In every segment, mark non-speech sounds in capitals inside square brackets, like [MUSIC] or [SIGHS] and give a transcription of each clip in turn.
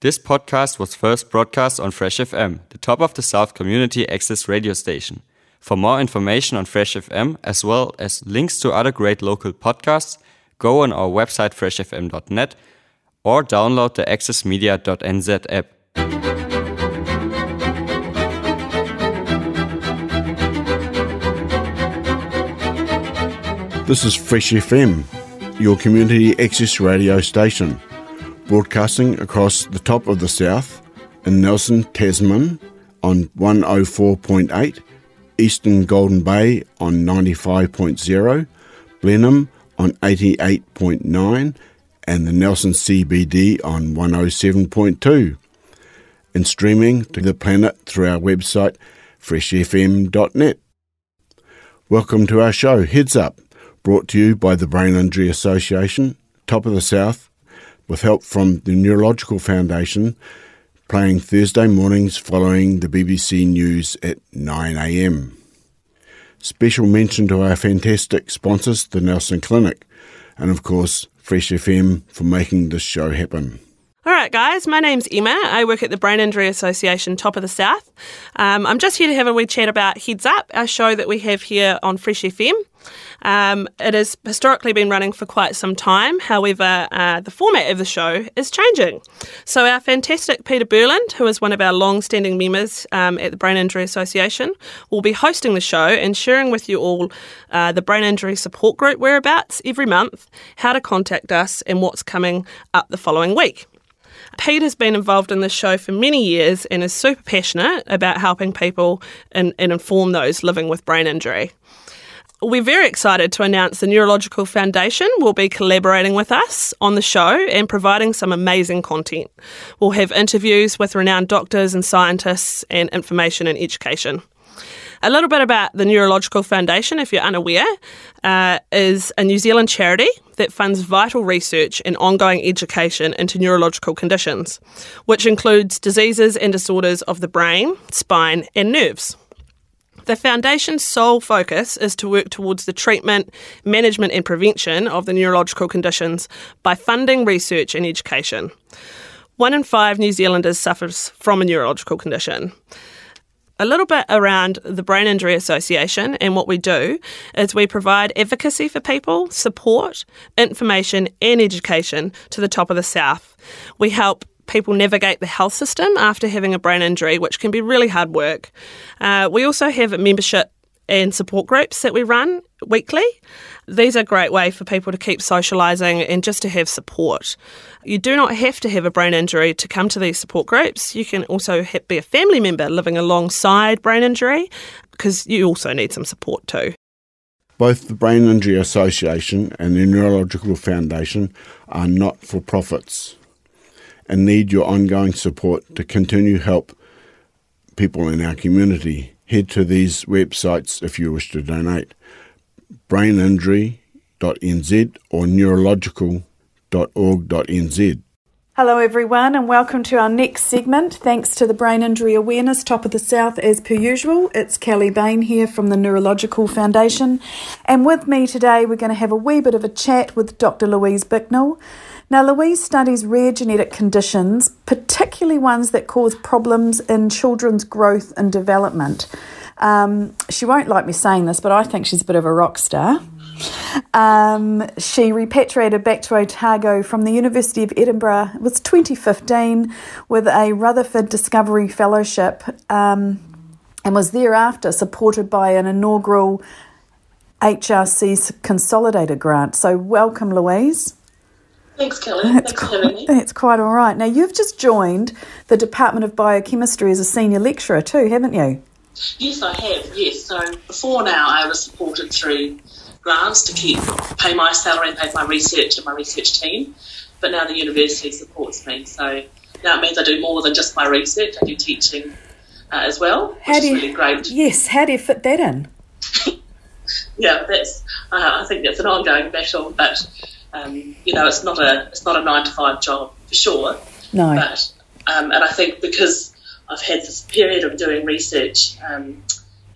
This podcast was first broadcast on Fresh FM, the top of the South community access radio station. For more information on Fresh FM, as well as links to other great local podcasts, go on our website freshfm.net or download the accessmedia.nz app. This is Fresh FM, your community access radio station, broadcasting across the top of the south in Nelson, Tasman on 104.8, Eastern Golden Bay on 95.0, Blenheim on 88.9, and the Nelson CBD on 107.2, and streaming to the planet through our website freshfm.net. Welcome to our show, Heads Up, brought to you by the Brain Injury Association, Top of the South, with help from the Neurological Foundation, playing Thursday mornings following the BBC News at 9am. Special mention to our fantastic sponsors, the Nelson Clinic, and of course, Fresh FM for making this show happen. All right, guys, my name's Emma. I work at the Brain Injury Association, Top of the South. Um, I'm just here to have a wee chat about Heads Up, our show that we have here on Fresh FM. Um, it has historically been running for quite some time. However, uh, the format of the show is changing. So, our fantastic Peter Burland, who is one of our long standing members um, at the Brain Injury Association, will be hosting the show and sharing with you all uh, the brain injury support group whereabouts every month, how to contact us, and what's coming up the following week. Pete has been involved in this show for many years and is super passionate about helping people and, and inform those living with brain injury. We're very excited to announce the Neurological Foundation will be collaborating with us on the show and providing some amazing content. We'll have interviews with renowned doctors and scientists and information and education. A little bit about the Neurological Foundation, if you're unaware, uh, is a New Zealand charity that funds vital research and ongoing education into neurological conditions, which includes diseases and disorders of the brain, spine, and nerves. The Foundation's sole focus is to work towards the treatment, management, and prevention of the neurological conditions by funding research and education. One in five New Zealanders suffers from a neurological condition a little bit around the Brain Injury Association and what we do is we provide advocacy for people, support, information, and education to the top of the South. We help people navigate the health system after having a brain injury, which can be really hard work. Uh, we also have membership and support groups that we run weekly. These are a great way for people to keep socialising and just to have support. You do not have to have a brain injury to come to these support groups. You can also be a family member living alongside brain injury because you also need some support too. Both the Brain Injury Association and the Neurological Foundation are not for profits and need your ongoing support to continue help people in our community. Head to these websites if you wish to donate braininjury.nz or neurological.org.nz. Hello, everyone, and welcome to our next segment. Thanks to the Brain Injury Awareness Top of the South, as per usual. It's Kelly Bain here from the Neurological Foundation, and with me today, we're going to have a wee bit of a chat with Dr. Louise Bicknell. Now, Louise studies rare genetic conditions, particularly ones that cause problems in children's growth and development. Um, she won't like me saying this, but I think she's a bit of a rock star. Um, she repatriated back to Otago from the University of Edinburgh. It was 2015 with a Rutherford Discovery Fellowship um, and was thereafter supported by an inaugural HRC Consolidated grant. So, welcome, Louise. Thanks, Kelly. That's Thanks quite, for having me. That's quite all right. Now, you've just joined the Department of Biochemistry as a senior lecturer, too, haven't you? Yes, I have. Yes. So before now, I was supported through grants to keep pay my salary and pay my research and my research team. But now the university supports me, so now it means I do more than just my research. I do teaching uh, as well, which how do you, is really great. Yes. How do you fit that in? [LAUGHS] yeah, that's. Uh, I think that's an ongoing battle, but um, you know, it's not a it's not a nine to five job for sure. No. But um, and I think because I've had this period of doing research, um,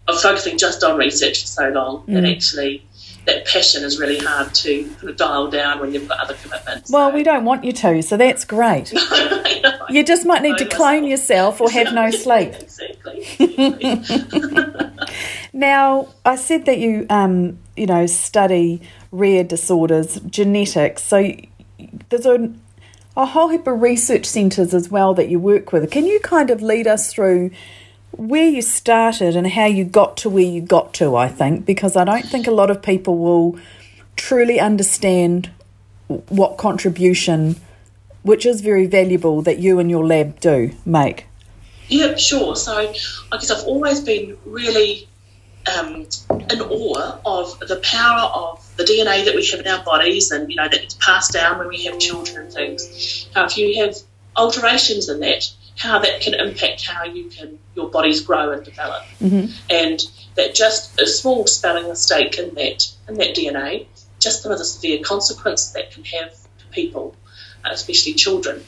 of focusing just on research for so long mm. that actually that passion is really hard to kind of dial down when you've got other commitments. Well, So- we don't want you to, so that's great. [LAUGHS] Know. You just might need to clone yourself or have no [LAUGHS] sleep. Exactly. [LAUGHS] Now, I said that you, um, you know, study rare disorders, genetics. So there's a, a whole heap of research centres as well that you work with. Can you kind of lead us through where you started and how you got to where you got to? I think because I don't think a lot of people will truly understand what contribution, which is very valuable, that you and your lab do make. Yeah, sure. So I guess I've always been really um, in awe of the power of the DNA that we have in our bodies, and you know that it's passed down when we have children and things. How if you have alterations in that, how that can impact how you can your bodies grow and develop, and that just a small spelling mistake in that in that DNA, just some of the severe consequences that can have to people, uh, especially children.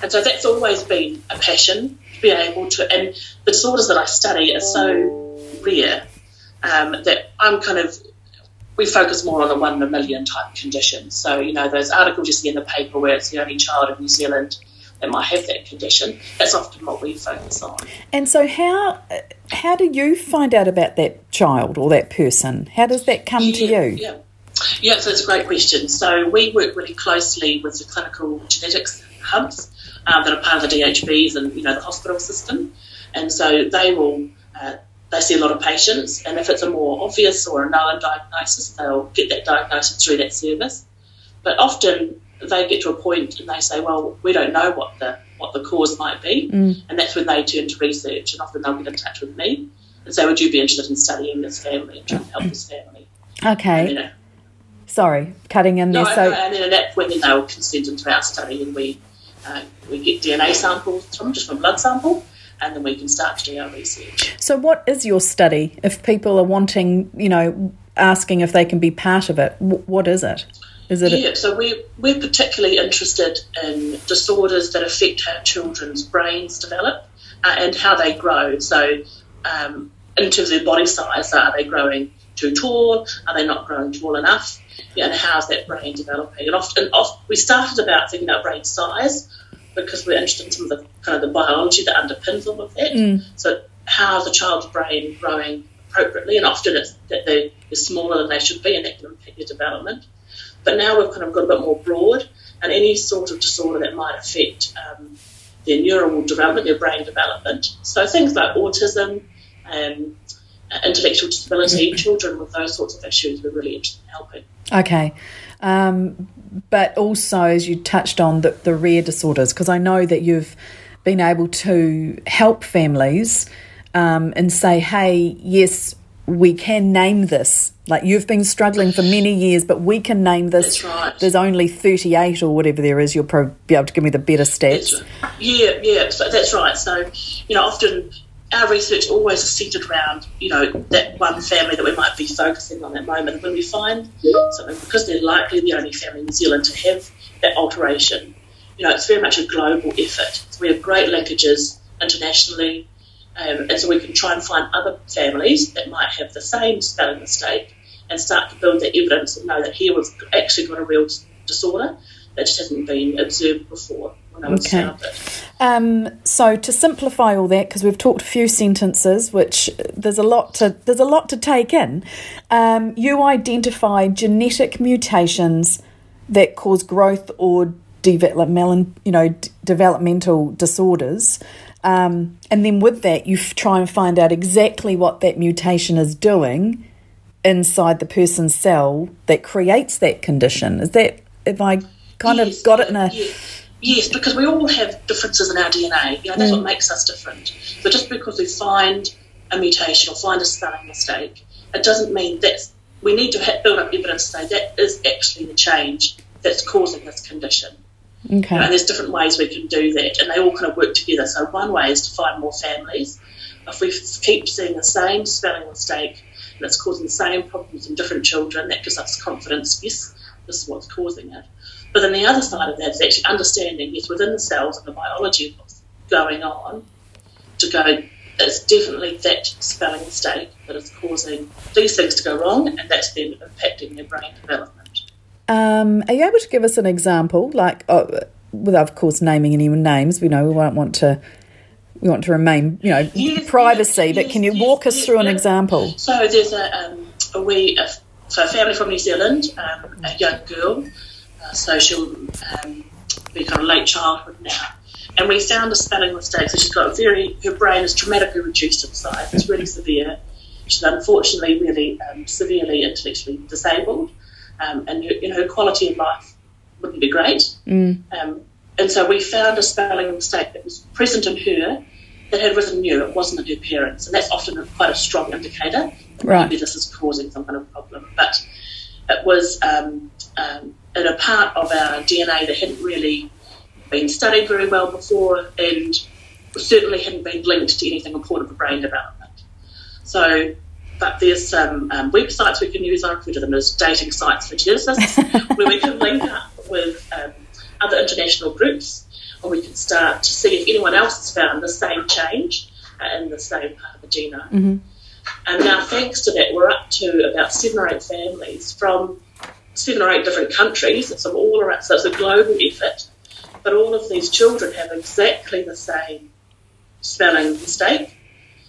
And so that's always been a passion to be able to, and the disorders that I study are so rare um, that I'm kind of, we focus more on the one in a million type conditions. So, you know, those articles you see in the paper where it's the only child in New Zealand that might have that condition, that's often what we focus on. And so, how how do you find out about that child or that person? How does that come to you? Yeah. Yeah, so it's a great question. So we work really closely with the clinical genetics hubs um, that are part of the DHBs and you know the hospital system, and so they will uh, they see a lot of patients, and if it's a more obvious or a known diagnosis, they'll get that diagnosis through that service. But often they get to a point and they say, well, we don't know what the what the cause might be, and that's when they turn to research, and often they'll get in touch with me and say, would you be interested in studying this family and trying to help this family? Okay, You know, sorry, cutting in no, there. So, and then at that point, then they'll consent into our study, and we uh, we get DNA samples from just from blood sample, and then we can start to do our research. so what is your study? If people are wanting, you know, asking if they can be part of it, what is it? Is it? Yeah, so we're, we're particularly interested in disorders that affect how children's brains develop uh, and how they grow. So, um, in terms of their body size, are they growing too tall? Are they not growing tall enough? Yeah, and how's that brain developing? And often, oft, we started about thinking about brain size because we're interested in some of the kind of the biology that underpins all of that. So, how is the child's brain growing appropriately? And often it's that they're, they're smaller than they should be, and that can impact their development. But now we've kind of got a bit more broad, and any sort of disorder that might affect um, their neural development, their brain development. So things like autism, um, intellectual disability, children with those sorts of issues, we're really interested in helping. Okay. Um, but also, as you touched on, the, the rare disorders, because I know that you've been able to help families um, and say, hey, yes, we can name this. Like you've been struggling for many years, but we can name this. That's right. There's only 38 or whatever there is. You'll probably be able to give me the better stats. That's, yeah, yeah, so that's right. So, you know, often our research always is centred around, you know, that one family that we might be focusing on at the moment. When we find something, because they're likely the only family in New Zealand to have that alteration, you know, it's very much a global effort. So we have great linkages internationally, um, and so we can try and find other families that might have the same spelling mistake and start to build the evidence and know that here we've actually got a real disorder that just hasn't been observed before Okay. Um, so to simplify all that, because we've talked a few sentences, which there's a lot to there's a lot to take in. Um, you identify genetic mutations that cause growth or developmental, you know, d- developmental disorders, um, and then with that, you f- try and find out exactly what that mutation is doing inside the person's cell that creates that condition. Is that if I kind Yes, of got it in a yeah. Yes, because we all have differences in our DNA. You know, that's what mm. makes us different. So just because we find a mutation or find a spelling mistake, it doesn't mean that we need to build up evidence to say that is actually the change that's causing this condition. okay? And there's different ways we can do that, and they all kind of work together. So one way is to find more families. If we keep seeing the same spelling mistake and it's causing the same problems in different children, that gives us confidence. Yes, this is what's causing it. But then the other side of that is actually understanding, yes, within the cells and the biology of what's going on, to go, it's definitely that spelling mistake that is causing these things to go wrong, and that's then impacting their brain development. Um, are you able to give us an example, like, oh, without, of course, naming any names? We know we won't want to. We want to remain, you know, Yes, privacy. yes, but can you yes, walk us through an example? So there's a, um, a wee, a, so a family from New Zealand, um, a young girl, so she'll um, be kind of late childhood now. And we found a spelling mistake. So she's got very, her brain is dramatically reduced in size. It's really severe. She's unfortunately really um, severely intellectually disabled, um, and her, you know, her quality of life wouldn't be great. Um, and so we found a spelling mistake that was present in her that had risen new. It wasn't in her parents, and that's often quite a strong indicator. Right. Maybe this is causing some kind of problem, but it was um, um, in a part of our DNA that hadn't really been studied very well before, and certainly hadn't been linked to anything important for brain development. So, but there's some um, websites we can use. I refer to them as dating sites for geneticists, [LAUGHS] where we can link up with um, other international groups, and we can start to see if anyone else has found the same change in the same part of the genome. And now, thanks to that, we're up to about seven or eight families from seven or eight different countries. It's all around, so it's a global effort. But all of these children have exactly the same spelling mistake.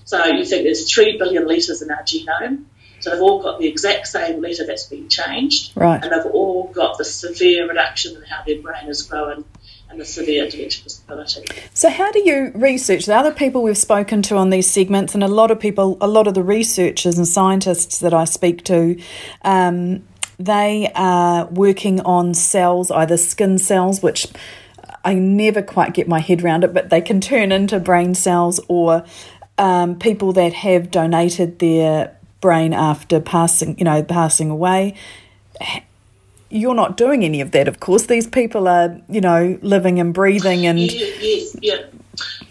So you think there's three billion letters in our genome. So they've all got the exact same letter that's been changed. Right. And they've all got the severe reduction in how their brain is growing and severe disability. So, how do you research? The other people we've spoken to on these segments, and a lot of people, a lot of the researchers and scientists that I speak to, um, they are working on cells, either skin cells, which I never quite get my head around it, but they can turn into brain cells, or um, people that have donated their brain after passing, you know, passing away you're not doing any of that, of course. These people are, you know, living and breathing and Yeah, yes, yeah.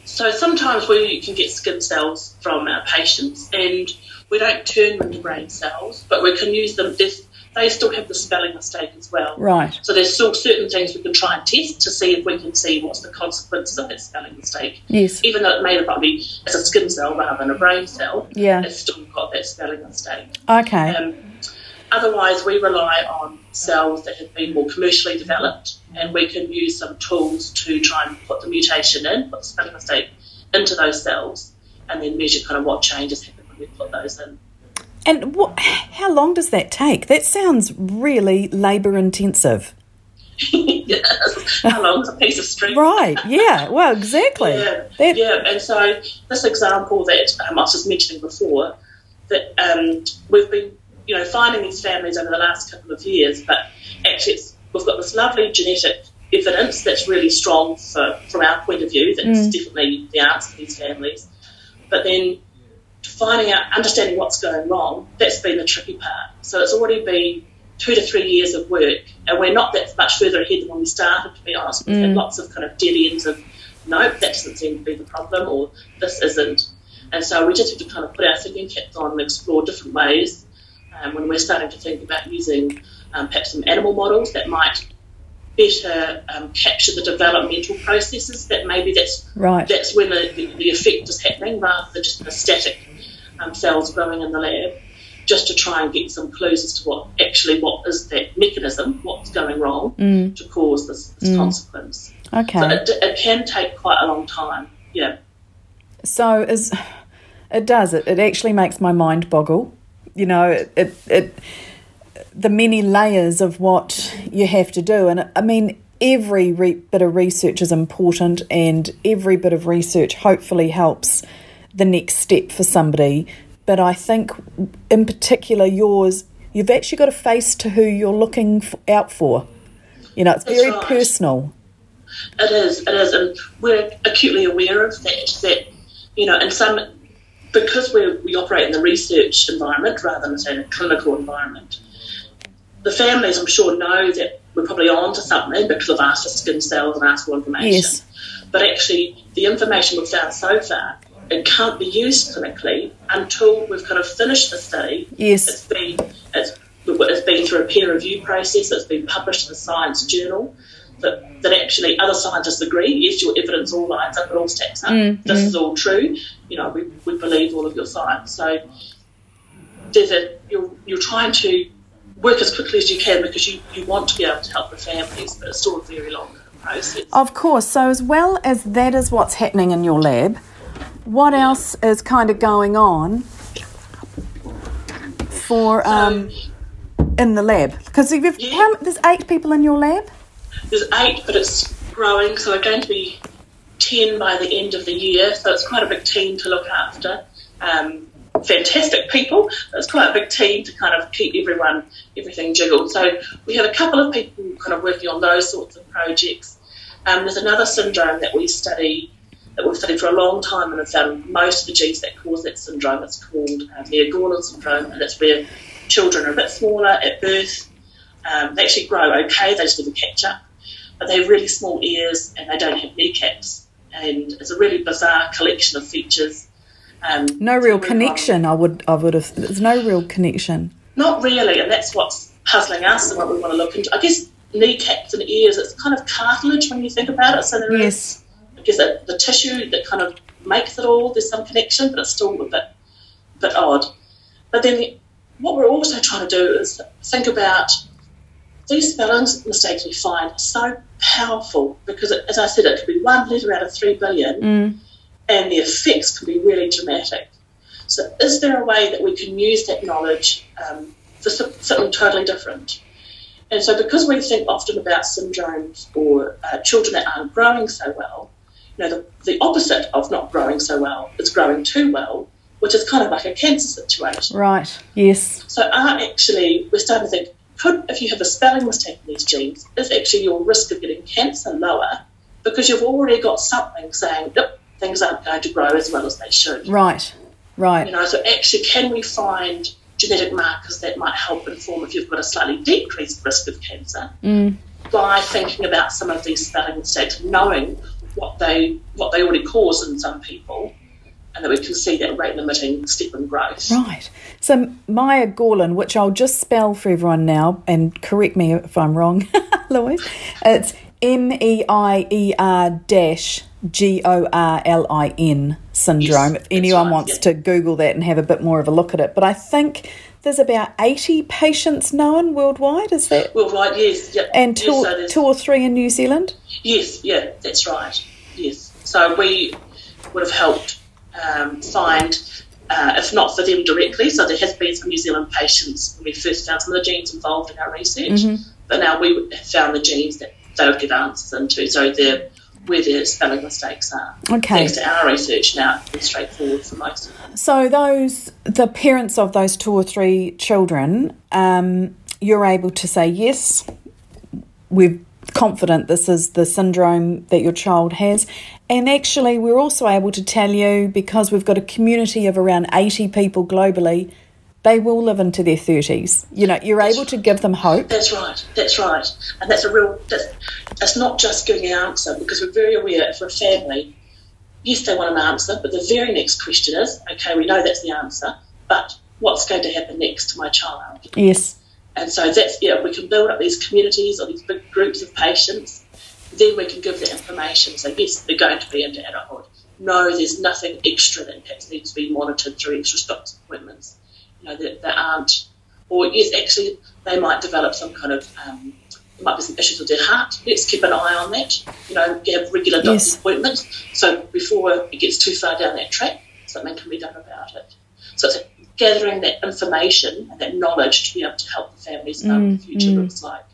So sometimes we can get skin cells from our patients, and we don't turn them into brain cells, but we can use them they still have the spelling mistake as well. right. So there's still certain things we can try and test to see if we can see what's the consequences of that spelling mistake. Yes. Even though it may have be as a skin cell rather than a brain cell, Yeah. it's still got that spelling mistake. Okay. Um, otherwise, we rely on cells that have been more commercially developed, and we can use some tools to try and put the mutation in, put the spelling mistake into those cells, and then measure kind of what changes happen when we put those in. And what, how long does that take? That sounds really labour intensive. [LAUGHS] yes. How long is a piece of string? Right. Yeah. Well, exactly. Yeah, That- yeah, and so this example that um, I was just mentioning before, that um, we've been, you know, finding these families over the last couple of years, but actually it's, we've got this lovely genetic evidence that's really strong for, from our point of view, that's mm. definitely the answer to these families. But then finding out, understanding what's going wrong, that's been the tricky part. So it's already been two to three years of work, and we're not that much further ahead than when we started, to be honest. We've had mm. lots of kind of dead ends of, nope, that doesn't seem to be the problem, or this isn't. And so we just have to kind of put our thinking caps on and explore different ways. Um, when we're starting to think about using um, perhaps some animal models that might better um, capture the developmental processes, that maybe that's Right. that's when the, the, the effect is happening rather than just the static um, cells growing in the lab, just to try and get some clues as to what actually what is that mechanism, what's going wrong to cause this, this consequence. So Okay. it, it can take quite a long time. Yeah. So is it does it? It actually makes my mind boggle. You know, it it, the many layers of what you have to do, and I mean. Every re- bit of research is important, and every bit of research hopefully helps the next step for somebody. But I think, in particular, yours, you've actually got a face to who you're looking f- out for. You know, it's That's very right. personal. It is, it is, and we're acutely aware of that. That you know, in some because we we operate in the research environment rather than say in a clinical environment. The families, I'm sure, know that we're probably on to something because they've asked for skin cells and asked for information. Yes. But actually, the information we've found so far it can't be used clinically until we've kind of finished the study. Yes. It's been it's, it's been through a peer review process. It's been published in a science journal. That, that actually other scientists agree, yes, your evidence all lines up, it all stacks up. Mm, this is all true. You know, we, we believe all of your science. So there's a, you're, you're trying to work as quickly as you can because you, you want to be able to help the families, but it's still a very long process. Of course. So, as well as that is what's happening in your lab, what else is kind of going on for um, in the lab? Because Yeah. there's eight people in your lab. There's eight, but it's growing, so we're going to be 10 by the end of the year, so it's quite a big team to look after. Um, fantastic people, it's quite a big team to kind of keep everyone, everything jiggled. So we have a couple of people kind of working on those sorts of projects. Um, there's another syndrome that we study, that we've studied for a long time and have found most of the genes that cause that syndrome. It's called um, Meier-Gorlin syndrome, and it's where children are a bit smaller at birth. Um, they actually grow okay, they just never catch up but they have really small ears and they don't have kneecaps. And it's a really bizarre collection of features. Um, No real connection. I would. I would have. There's no real connection. Not really, and that's what's puzzling us and what we want to look into. I guess kneecaps and ears, it's kind of cartilage when you think about it. So there is, Yes. I guess, the, the tissue that kind of makes it all, there's some connection, but it's still a bit, bit odd. But then what we're also trying to do is think about these spelling mistakes we find are so powerful because, it, as I said, it could be one letter out of three billion, and the effects can be really dramatic. So, is there a way that we can use that knowledge um, for something totally different? And so, because we think often about syndromes or uh, children that aren't growing so well, you know, the, the opposite of not growing so well is growing too well, which is kind of like a cancer situation. Right. Yes. So, are actually, we're starting to think, could, if you have a spelling mistake in these genes, is actually your risk of getting cancer lower because you've already got something saying, yep, things aren't going to grow as well as they should. Right. Right. You know, so actually, can we find genetic markers that might help inform if you've got a slightly decreased risk of cancer mm. by thinking about some of these spelling mistakes, knowing what they what they already cause in some people, and that we can see that rate limiting step in growth. Right. So Meier Gorlin, which I'll just spell for everyone now, and correct me if I'm wrong, [LAUGHS] Louise. It's M E I E R dash G O R L I N syndrome. Yes, if anyone right, wants yeah. to Google that and have a bit more of a look at it, but I think there's about 80 patients known worldwide. Is that? Well, right, yes, yeah, And two, yes, so two or three in New Zealand. Yes, yeah, that's right. Yes. So we would have helped um, find, uh, if not for them directly, so there has been some New Zealand patients when we first found some of the genes involved in our research, but now we have found the genes that they would give answers into, so they're where their spelling mistakes are. Okay. Thanks to our research now, it's straightforward for most of them. So those the parents of those two or three children, um, you're able to say yes, we're confident this is the syndrome that your child has, and actually we're also able to tell you because we've got a community of around eighty people globally, they will live into their thirties. You know, you're able to give them hope. That's right. That's right. And that's a real. That's, that's not just giving an answer because we're very aware for a family. Yes, they want an answer, but the very next question is, okay, we know that's the answer, but what's going to happen next to my child? Yes. And so that's yeah, we can build up these communities or these big groups of patients. Then we can give the information. So yes, they're going to be into adulthood. No, there's nothing extra that perhaps needs to be monitored through extra stops appointments. You know, that, that aren't. Or yes, actually, they might develop some kind of. Um, there might be some issues with their heart. Let's keep an eye on that. You know, have regular doctor's Yes. appointments. So before it gets too far down that track, something can be done about it. So it's gathering that information and that knowledge to be able to help the families know what the future mm-hmm. looks like.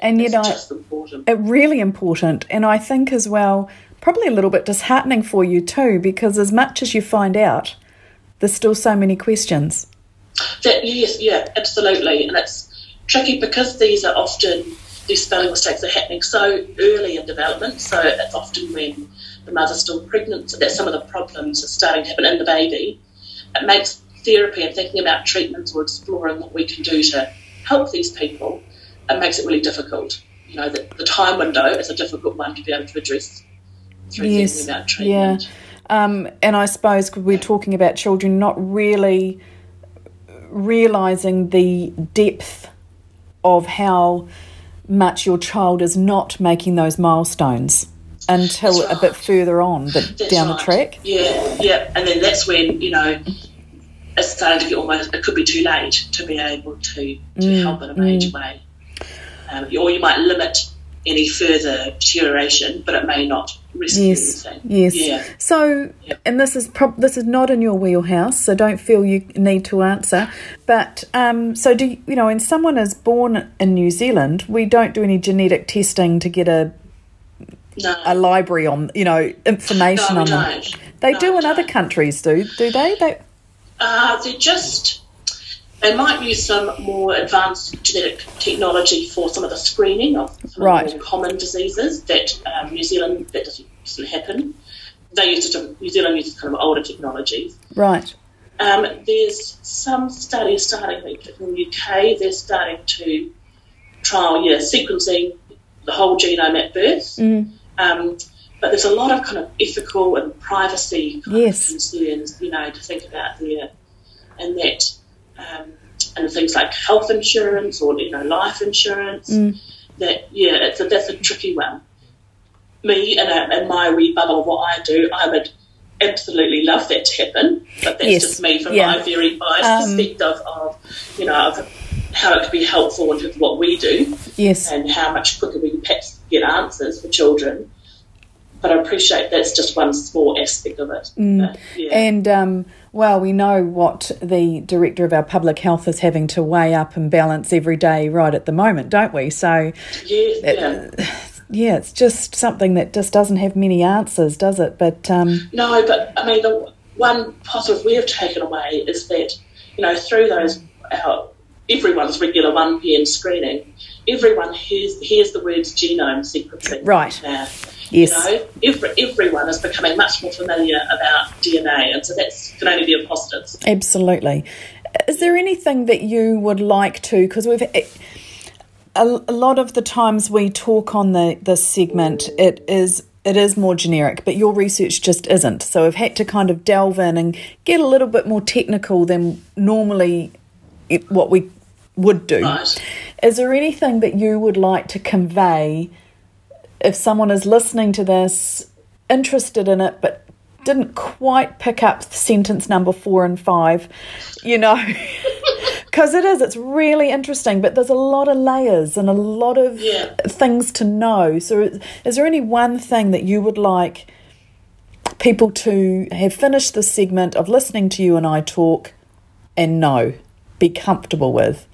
And you It's know, just important. it really important and i think as well probably a little bit disheartening for you too because as much as you find out there's still so many questions That, yes, yeah, absolutely. And it's tricky because these are often, these spelling mistakes are happening so early in development. So it's often when the mother's still pregnant, so that some of the problems are starting to happen in the baby. It makes therapy and thinking about treatments or exploring what we can do to help these people, it makes it really difficult. You know, the, the time window is a difficult one to be able to address through Yes, thinking about treatment. um, and i suppose we're talking about children not really realizing the depth of how much your child is not making those milestones until That's a bit [SIGHS] further on, but That's down the track. Yeah, yeah, and then that's when you know it's starting to get almost. It could be too late to be able to to Mm, help in a major way, um, or you might limit any further deterioration, but it may not rescue Yes, anything. yes. Yeah. So, Yeah. and this is prob- this is not in your wheelhouse, so don't feel you need to answer. But um, so do you, you know? When someone is born in New Zealand, we don't do any genetic testing to get a, No. a library on you know information No, on them. They No, do in other countries, do do they? They Uh, they're just. They might use some more advanced genetic technology for some of the screening of some Right. of the more common diseases that um, New Zealand that doesn't, happen. They use it, New Zealand uses kind of older technologies. right. Um, there's some studies starting in the UK. They're starting to trial, yeah, sequencing the whole genome at birth. Mm. Um, but there's a lot of kind of ethical and privacy kind Yes. of concerns, you know, to think about there, and that, um, and things like health insurance or you know life insurance. Mm. That yeah, it's a, that's a tricky one. Me and a, in my wee bubble of what I do, I would absolutely love that to happen, but that's Yes. just me from Yeah. my very biased Um, perspective of you know of how it could be helpful in terms of what we do Yes. and how much quicker we can perhaps get answers for children. But I appreciate that's just one small aspect of it. But, yeah. And um, well, we know what the director of our public health is having to weigh up and balance every day right at the moment, don't we? So yeah, yeah. [SIGHS] yeah, it's just something that just doesn't have many answers, does it? But um, No, but I mean, the one positive we have taken away is that, you know, through those, our, everyone's regular 1 p.m. screening, everyone hears, hears the words genome sequencing. Right. Now. Yes, You know, every, everyone is becoming much more familiar about DNA, and so that's can only be a positive. absolutely. Is there anything that you would like to? Because we've eh, a, a lot of the times we talk on the this segment, it is it is more generic, but your research just isn't. So we've had to kind of delve in and get a little bit more technical than normally it, what we would do. Right. Is there anything that you would like to convey if someone is listening to this, interested in it, but didn't quite pick up sentence number four and five, you know? [LAUGHS] Because it is, it's really interesting, but there's a lot of layers and a lot of Yeah. things to know. So, is, is there any one thing that you would like people to have finished this segment of listening to you and I talk and know, be comfortable with?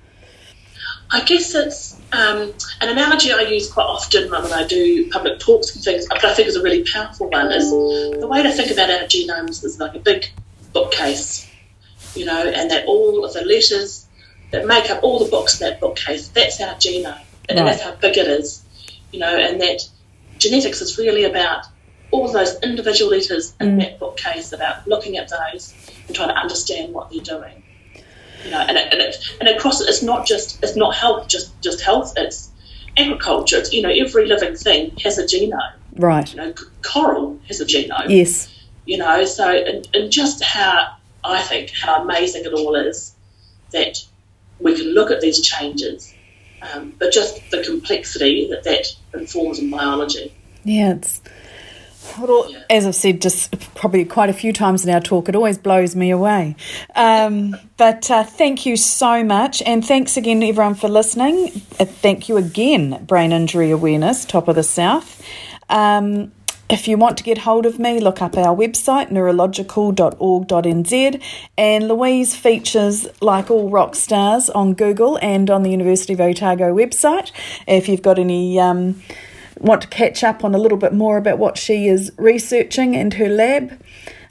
I guess it's um, an analogy I use quite often when I do public talks and things, but I think is a really powerful one. Is the way to think about our genomes is like a big bookcase, you know, and that all of the letters that make up all the books in that bookcase, that's our genome, and Right. that's how big it is, you know, and that genetics is really about all those individual letters in that bookcase, about looking at those and trying to understand what they're doing you know, and it, and it, and across it, it's not just it's not health, just just health. It's agriculture. It's you know, every living thing has a genome. Right. You know, coral has a genome. Yes. You know, so and, and just how I think how amazing it all is that we can look at these changes, um, but just the complexity that that informs in biology. Yeah, it's well, as I've said just probably quite a few times in our talk, it always blows me away. Um, but uh, thank you so much, and thanks again everyone for listening. Uh, thank you again, Brain Injury Awareness, Top of the South. Um, if you want to get hold of me, look up our website, neurological.org.nz. And Louise features, like all rock stars, on Google and on the University of Otago website. If you've got any um, want to catch up on a little bit more about what she is researching and her lab,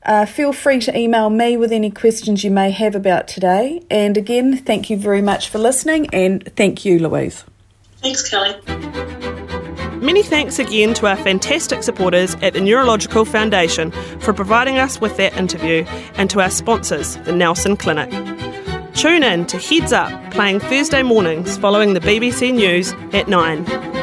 uh, feel free to email me with any questions you may have about today. And again, thank you very much for listening, and thank you, Louise. Thanks, Kelly. Many thanks again to our fantastic supporters at the Neurological Foundation for providing us with that interview and to our sponsors, the Nelson Clinic. Tune in to Heads Up, playing Thursday mornings following the BBC News at 9.